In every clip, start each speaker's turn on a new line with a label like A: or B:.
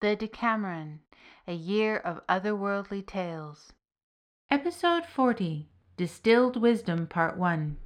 A: The Deckameron, a year of otherworldly tales. Episode 40 Distilled Wisdom, Part 1.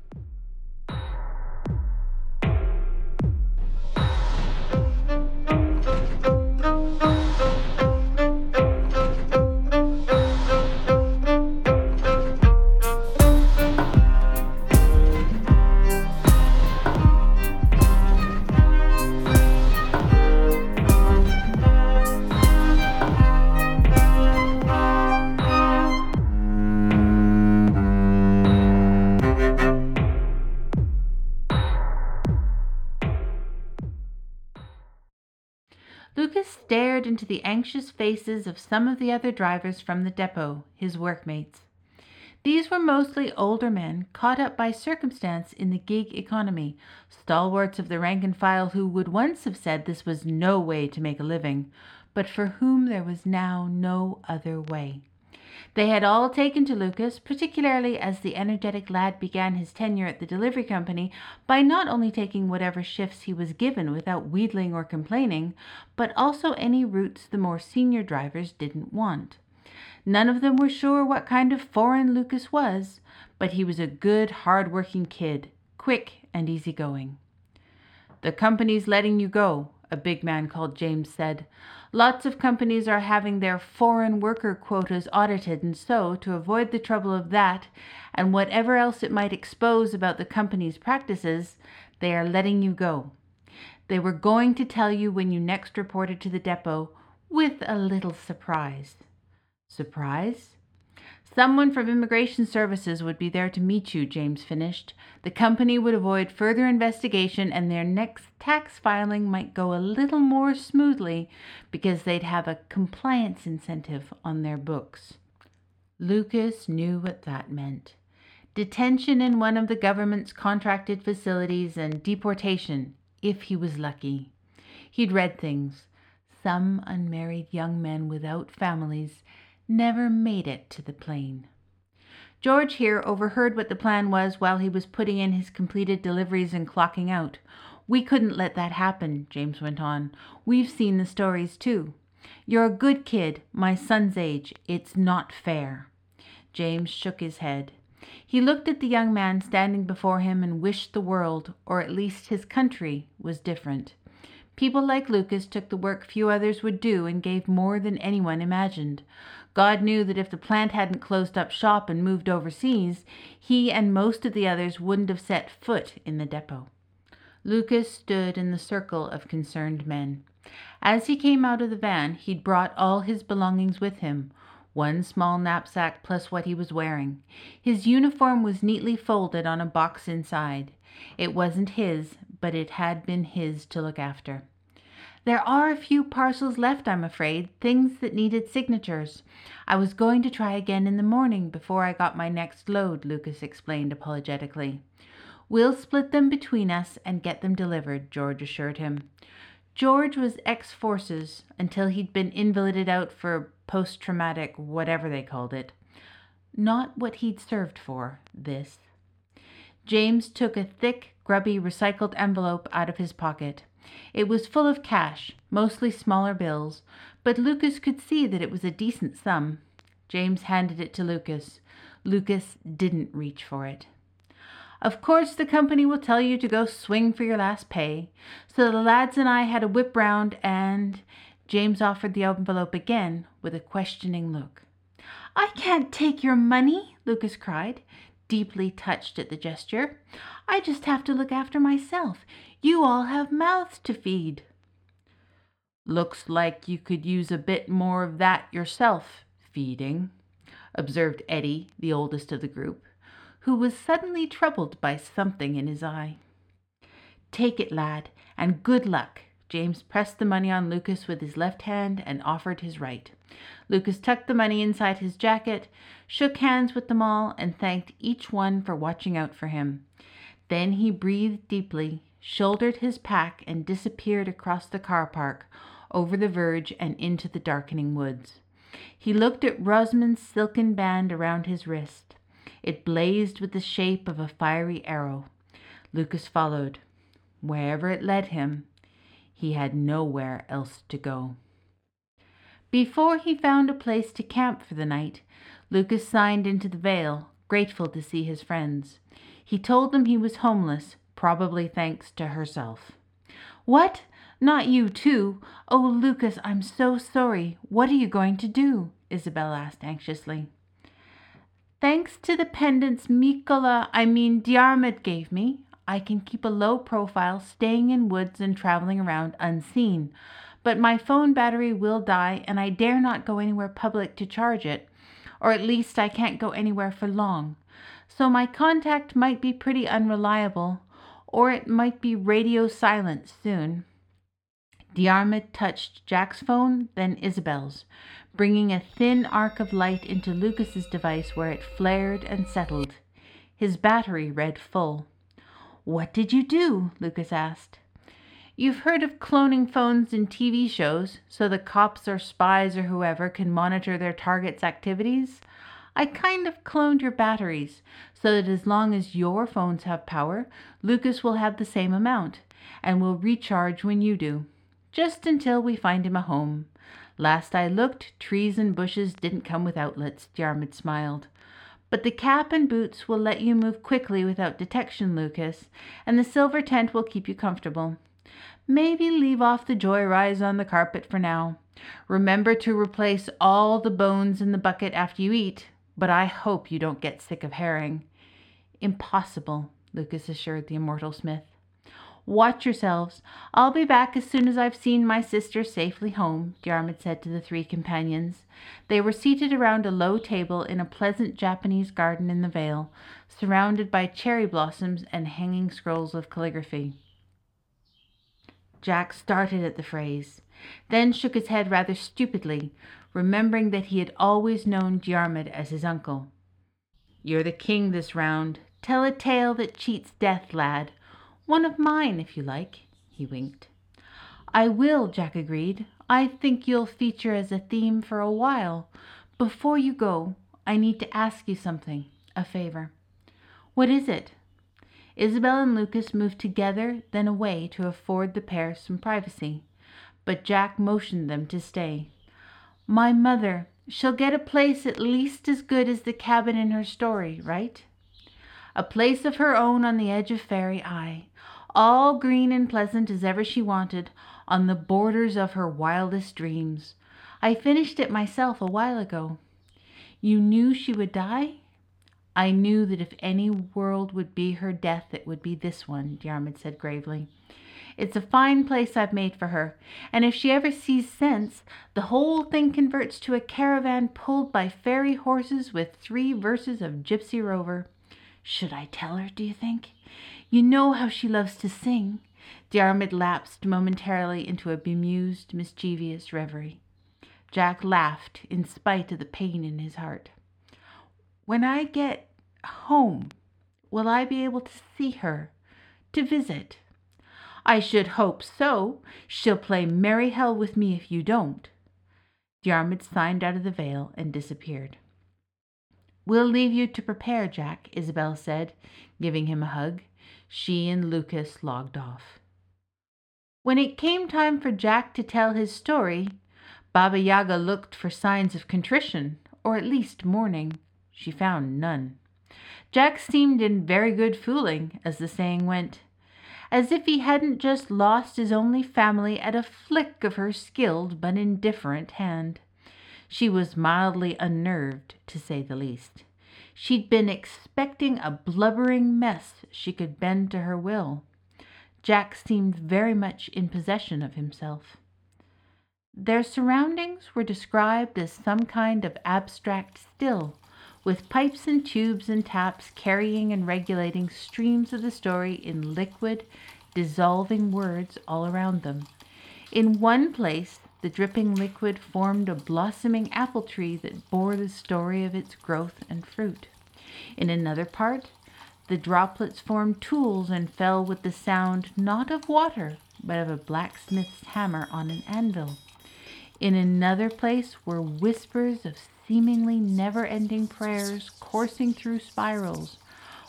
A: Lukas stared into the anxious faces of some of the other drivers from the depot, his workmates. These were mostly older men caught up by circumstance in the gig economy, stalwarts of the rank and file who would once have said this was no way to make a living, but for whom there was now no other way. They had all taken to Lukas, particularly as the energetic lad began his tenure at the delivery company, by not only taking whatever shifts he was given without wheedling or complaining, but also any routes the more senior drivers didn't want. None of them were sure what kind of foreign Lukas was, but he was a good, hard-working kid, quick and easygoing. The company's letting you go, a big man called James said. Lots of companies are having their foreign worker quotas audited, and so, to avoid the trouble of that and whatever else it might expose about the company's practices, they are letting you go. They were going to tell you when you next reported to the depot, with a little surprise. Surprise? Someone from Immigration Services would be there to meet you, James finished. The company would avoid further investigation, and their next tax filing might go a little more smoothly because they'd have a compliance incentive on their books. Lukas knew what that meant detention in one of the government's contracted facilities and deportation, if he was lucky. He'd read things. Some unmarried young men without families never made it to the plane. George here overheard what the plan was while he was putting in his completed deliveries and clocking out. We couldn't let that happen, James went on. We've seen the stories too. You're a good kid, my son's age. It's not fair. James shook his head. He looked at the young man standing before him and wished the world, or at least his country, was different. People like Lukas took the work few others would do and gave more than anyone imagined. God knew that if the plant hadn't closed up shop and moved overseas, he and most of the others wouldn't have set foot in the depot. Lukas stood in the circle of concerned men. As he came out of the van, he'd brought all his belongings with him one small knapsack plus what he was wearing. His uniform was neatly folded on a box inside. It wasn't his, but it had been his to look after. There are a few parcels left, I'm afraid, things that needed signatures. I was going to try again in the morning before I got my next load, Lukas explained apologetically. We'll split them between us and get them delivered, George assured him. George was ex forces until he'd been invalided out for post traumatic, whatever they called it. Not what he'd served for, this. James took a thick, grubby, recycled envelope out of his pocket. It was full of cash, mostly smaller bills, but Lukas could see that it was a decent sum. James handed it to Lukas. Lukas didn't reach for it. Of course, the company will tell you to go swing for your last pay. So the lads and I had a whip round, and James offered the envelope again with a questioning look. I can't take your money, Lukas cried, deeply touched at the gesture. I just have to look after myself. You all have mouths to feed. Looks like you could use a bit more of that yourself, feeding, observed Eddie, the oldest of the group, who was suddenly troubled by something in his eye. Take it, lad, and good luck. James pressed the money on Lukas with his left hand and offered his right. Lukas tucked the money inside his jacket, shook hands with them all, and thanked each one for watching out for him. Then he breathed deeply shouldered his pack, and disappeared across the car park, over the verge, and into the darkening woods. He looked at Rosamond's silken band around his wrist. It blazed with the shape of a fiery arrow. Lukas followed. Wherever it led him, he had nowhere else to go. Before he found a place to camp for the night, Lukas signed into the Vale, grateful to see his friends. He told them he was homeless, probably thanks to herself. What? Not you, too? Oh, Lukas, I'm so sorry. What are you going to do? Isabel asked anxiously. Thanks to the pendants Mikola, I mean Diarmuid gave me, I can keep a low profile, staying in woods and traveling around unseen. But my phone battery will die, and I dare not go anywhere public to charge it, or at least I can't go anywhere for long. So my contact might be pretty unreliable, or it might be radio silence soon. Diarmuid touched Jack's phone, then Isabel's, bringing a thin arc of light into Lukas's device where it flared and settled. His battery read full. What did you do? Lukas asked. You've heard of cloning phones in TV shows so the cops or spies or whoever can monitor their target's activities? I kind of cloned your batteries so that as long as your phones have power, Lukas will have the same amount and will recharge when you do just until we find him a home. Last I looked, trees and bushes didn't come with outlets, Diarmuid smiled. But the cap and boots will let you move quickly without detection, Lukas, and the silver tent will keep you comfortable. Maybe leave off the joy rise on the carpet for now. Remember to replace all the bones in the bucket after you eat, but I hope you don't get sick of herring. Impossible, Lukas assured the immortal smith. Watch yourselves. I'll be back as soon as I've seen my sister safely home, Diarmuid said to the three companions. They were seated around a low table in a pleasant Japanese garden in the vale, surrounded by cherry blossoms and hanging scrolls of calligraphy. Jack started at the phrase, then shook his head rather stupidly, remembering that he had always known Diarmuid as his uncle. You're the king this round. Tell a tale that cheats death, lad, one of mine, if you like. He winked. I will, Jack agreed. I think you'll feature as a theme for a while. Before you go, I need to ask you something, a favor. What is it? Isabel and Lukas moved together, then away to afford the pair some privacy, but Jack motioned them to stay. My mother, she'll get a place at least as good as the cabin in her story, right? A place of her own on the edge of Fairy Eye all green and pleasant as ever she wanted, on the borders of her wildest dreams. I finished it myself a while ago. You knew she would die? I knew that if any world would be her death, it would be this one, Diarmuid said gravely. It's a fine place I've made for her, and if she ever sees sense, the whole thing converts to a caravan pulled by fairy horses with three verses of Gypsy Rover. Should I tell her, do you think? You know how she loves to sing. Diarmuid lapsed momentarily into a bemused, mischievous reverie. Jack laughed in spite of the pain in his heart. When I get home, will I be able to see her, to visit? I should hope so. She'll play merry hell with me if you don't. Diarmuid signed out of the Vale and disappeared. We'll leave you to prepare, Jack, Isabel said, giving him a hug she and Lukas logged off. When it came time for Jack to tell his story, Baba Yaga looked for signs of contrition, or at least mourning. She found none. Jack seemed in very good fooling, as the saying went, as if he hadn't just lost his only family at a flick of her skilled but indifferent hand. She was mildly unnerved, to say the least. She'd been expecting a blubbering mess she could bend to her will. Jack seemed very much in possession of himself. Their surroundings were described as some kind of abstract still, with pipes and tubes and taps carrying and regulating streams of the story in liquid, dissolving words all around them. In one place, the dripping liquid formed a blossoming apple tree that bore the story of its growth and fruit. In another part, the droplets formed tools and fell with the sound not of water, but of a blacksmith's hammer on an anvil. In another place were whispers of seemingly never ending prayers coursing through spirals,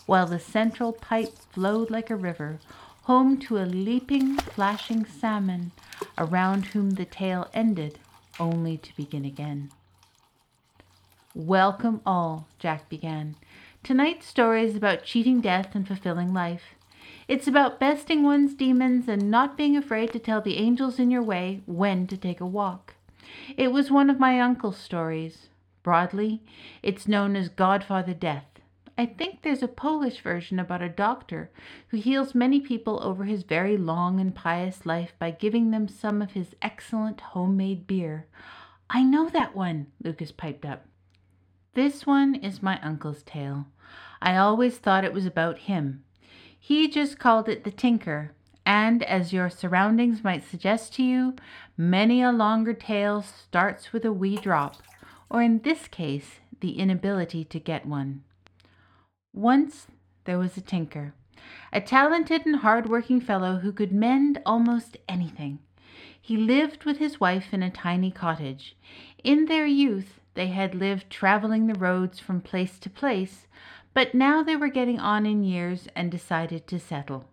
A: while the central pipe flowed like a river, home to a leaping, flashing salmon, around whom the tale ended only to begin again. Welcome all, Jack began. Tonight's story is about cheating death and fulfilling life. It's about besting one's demons and not being afraid to tell the angels in your way when to take a walk. It was one of my uncle's stories. Broadly, it's known as Godfather Death. I think there's a Polish version about a doctor who heals many people over his very long and pious life by giving them some of his excellent homemade beer. I know that one, Lukas piped up. This one is my uncle's tale. I always thought it was about him. He just called it the Tinker, and as your surroundings might suggest to you, many a longer tale starts with a wee drop, or in this case, the inability to get one. Once there was a tinker, a talented and hard-working fellow who could mend almost anything. He lived with his wife in a tiny cottage. In their youth, they had lived traveling the roads from place to place, but now they were getting on in years and decided to settle.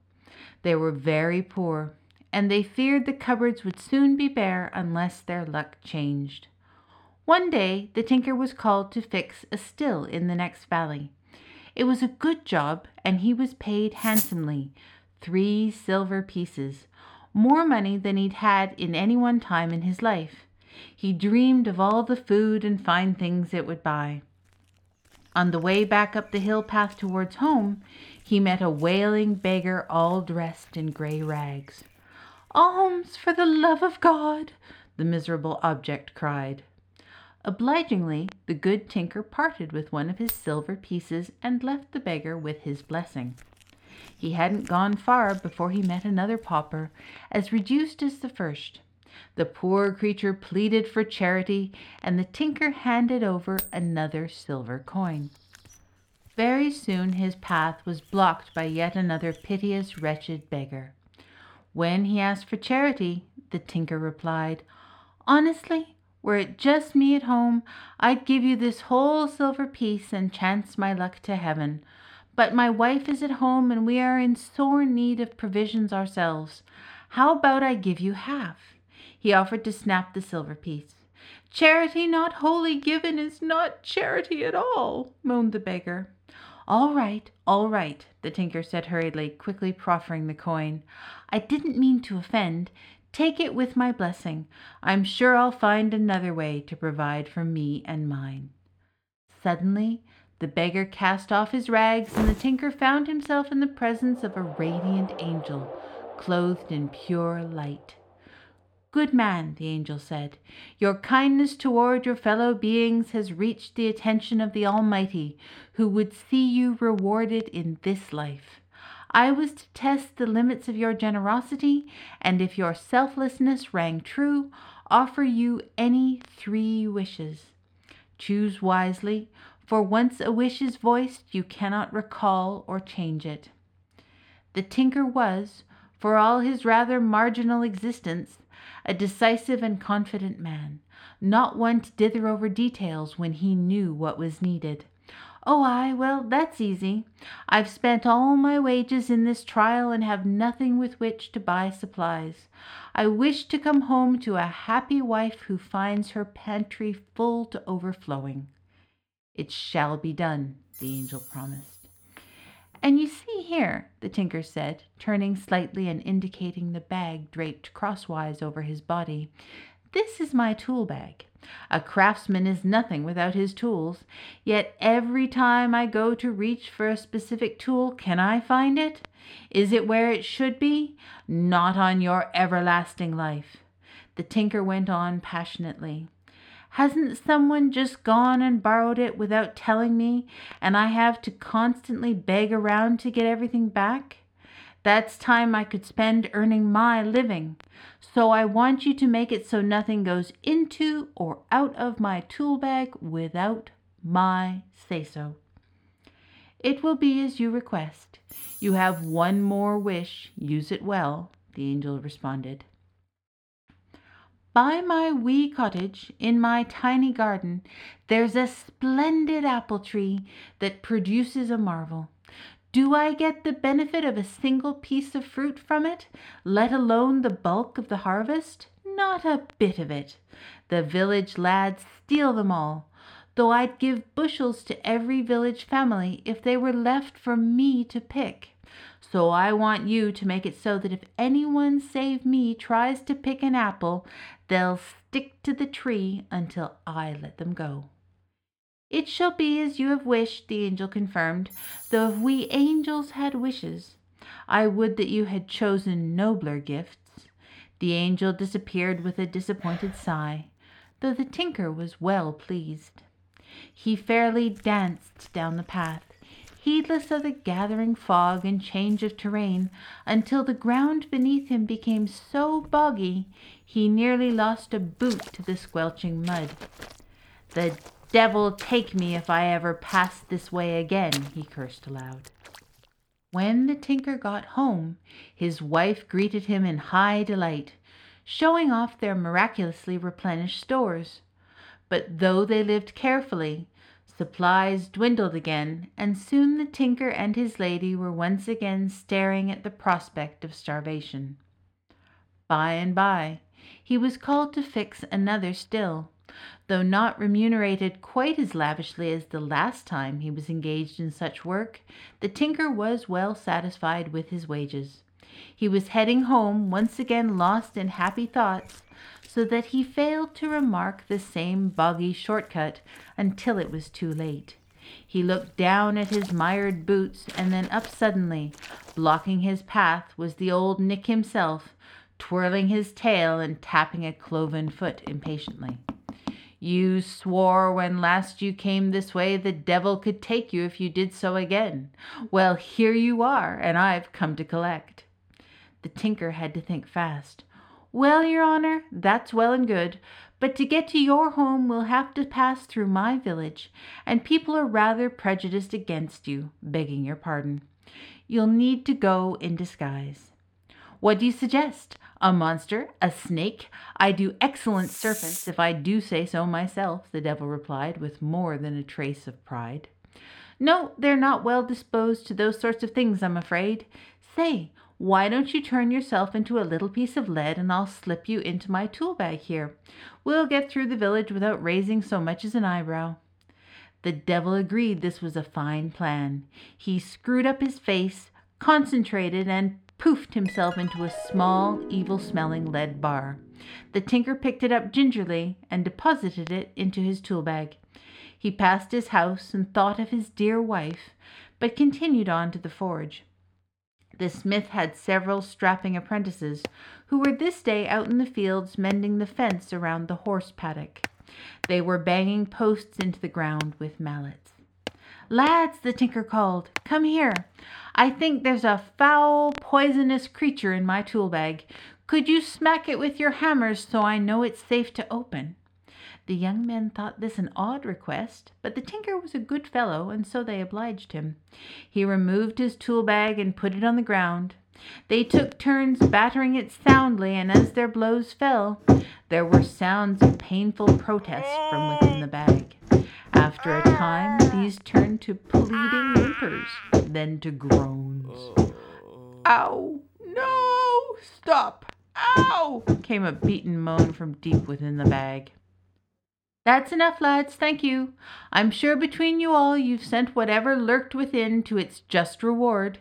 A: They were very poor, and they feared the cupboards would soon be bare unless their luck changed. One day the tinker was called to fix a still in the next valley. It was a good job, and he was paid handsomely three silver pieces, more money than he'd had in any one time in his life. He dreamed of all the food and fine things it would buy. On the way back up the hill path towards home, he met a wailing beggar all dressed in gray rags. Alms, for the love of God! the miserable object cried. Obligingly, the good tinker parted with one of his silver pieces and left the beggar with his blessing. He hadn't gone far before he met another pauper, as reduced as the first. The poor creature pleaded for charity, and the tinker handed over another silver coin. Very soon his path was blocked by yet another piteous, wretched beggar. When he asked for charity, the tinker replied, Honestly, were it just me at home, I'd give you this whole silver piece and chance my luck to heaven. But my wife is at home, and we are in sore need of provisions ourselves. How about I give you half? He offered to snap the silver piece. Charity not wholly given is not charity at all, moaned the beggar. All right, all right, the tinker said hurriedly, quickly proffering the coin. I didn't mean to offend. Take it with my blessing. I'm sure I'll find another way to provide for me and mine. Suddenly, the beggar cast off his rags, and the tinker found himself in the presence of a radiant angel, clothed in pure light. Good man, the angel said, your kindness toward your fellow beings has reached the attention of the Almighty, who would see you rewarded in this life. I was to test the limits of your generosity, and if your selflessness rang true, offer you any three wishes. Choose wisely, for once a wish is voiced, you cannot recall or change it. The tinker was, for all his rather marginal existence, a decisive and confident man, not one to dither over details when he knew what was needed. Oh, I, well, that's easy. I've spent all my wages in this trial and have nothing with which to buy supplies. I wish to come home to a happy wife who finds her pantry full to overflowing. It shall be done, the angel promised. And you see here, the tinker said, turning slightly and indicating the bag draped crosswise over his body, this is my tool bag. A craftsman is nothing without his tools, yet every time I go to reach for a specific tool, can I find it? Is it where it should be? Not on your everlasting life. The tinker went on passionately. Hasn't someone just gone and borrowed it without telling me, and I have to constantly beg around to get everything back? That's time I could spend earning my living. So I want you to make it so nothing goes into or out of my tool bag without my say so. It will be as you request. You have one more wish. Use it well, the angel responded. By my wee cottage, in my tiny garden, there's a splendid apple tree that produces a marvel. Do I get the benefit of a single piece of fruit from it, let alone the bulk of the harvest? Not a bit of it. The village lads steal them all, though I'd give bushels to every village family if they were left for me to pick. So I want you to make it so that if anyone save me tries to pick an apple, they'll stick to the tree until I let them go. It shall be as you have wished, the angel confirmed, though if we angels had wishes, I would that you had chosen nobler gifts. The angel disappeared with a disappointed sigh, though the tinker was well pleased. He fairly danced down the path, heedless of the gathering fog and change of terrain, until the ground beneath him became so boggy he nearly lost a boot to the squelching mud. The devil take me if I ever pass this way again, he cursed aloud. When the tinker got home, his wife greeted him in high delight, showing off their miraculously replenished stores. But though they lived carefully, supplies dwindled again, and soon the tinker and his lady were once again staring at the prospect of starvation. By and by, he was called to fix another still though not remunerated quite as lavishly as the last time he was engaged in such work, the tinker was well satisfied with his wages. He was heading home, once again lost in happy thoughts, so that he failed to remark the same boggy shortcut until it was too late. He looked down at his mired boots and then up suddenly. Blocking his path was the old Nick himself, twirling his tail and tapping a cloven foot impatiently. You swore when last you came this way the devil could take you if you did so again. Well, here you are, and I've come to collect. The tinker had to think fast. Well, your honor, that's well and good, but to get to your home we'll have to pass through my village, and people are rather prejudiced against you, begging your pardon. You'll need to go in disguise. What do you suggest? A monster? A snake? I do excellent serpents, if I do say so myself, the devil replied, with more than a trace of pride. No, they're not well disposed to those sorts of things, I'm afraid. Say, why don't you turn yourself into a little piece of lead and I'll slip you into my tool bag here? We'll get through the village without raising so much as an eyebrow. The devil agreed this was a fine plan. He screwed up his face, concentrated, and poofed himself into a small, evil smelling lead bar. The tinker picked it up gingerly and deposited it into his tool bag. He passed his house and thought of his dear wife, but continued on to the forge. The smith had several strapping apprentices who were this day out in the fields mending the fence around the horse paddock. They were banging posts into the ground with mallets. Lads, the tinker called, come here. I think there's a foul, poisonous creature in my tool bag. Could you smack it with your hammers so I know it's safe to open? The young men thought this an odd request, but the tinker was a good fellow, and so they obliged him. He removed his tool bag and put it on the ground. They took turns battering it soundly, and as their blows fell, there were sounds of painful protest from within the bag. After a time, these turned to pleading whimpers, then to groans. Ow! No! Stop! Ow! came a beaten moan from deep within the bag. That's enough, lads, thank you. I'm sure between you all you've sent whatever lurked within to its just reward.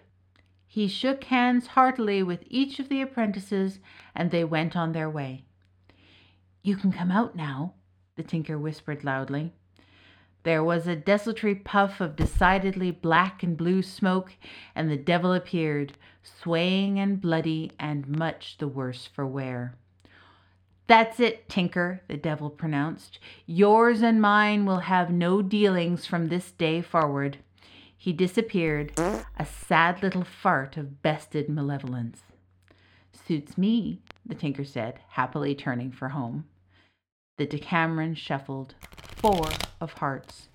A: He shook hands heartily with each of the apprentices, and they went on their way. You can come out now, the tinker whispered loudly. There was a desultory puff of decidedly black and blue smoke, and the devil appeared, swaying and bloody and much the worse for wear. That's it, Tinker, the devil pronounced. Yours and mine will have no dealings from this day forward. He disappeared, a sad little fart of bested malevolence. Suits me, the tinker said, happily turning for home. The Deckameron shuffled four of hearts.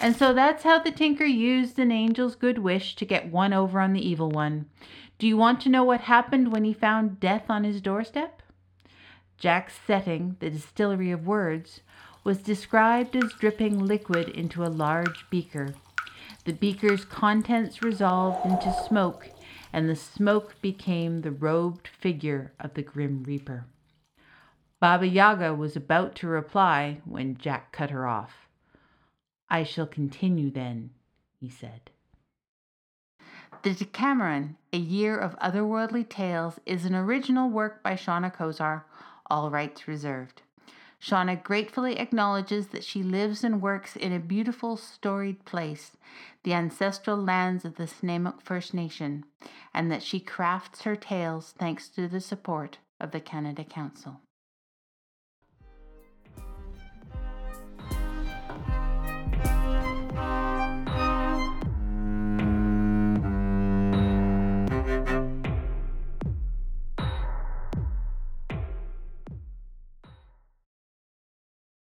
A: And so that's how the tinker used an angel's good wish to get one over on the evil one. Do you want to know what happened when he found death on his doorstep? Jack's setting, the distillery of words, was described as dripping liquid into a large beaker. The beaker's contents resolved into smoke, and the smoke became the robed figure of the Grim Reaper. Baba Yaga was about to reply when Jack cut her off. I shall continue then, he said. The Deckameron, A Year of Otherworldly Tales, is an original work by Seana Kozar, all rights reserved. Seana gratefully acknowledges that she lives and works in a beautiful, storied place, the ancestral lands of the Snuneymuxw First Nation, and that she crafts her tales thanks to the support of the Canada Council.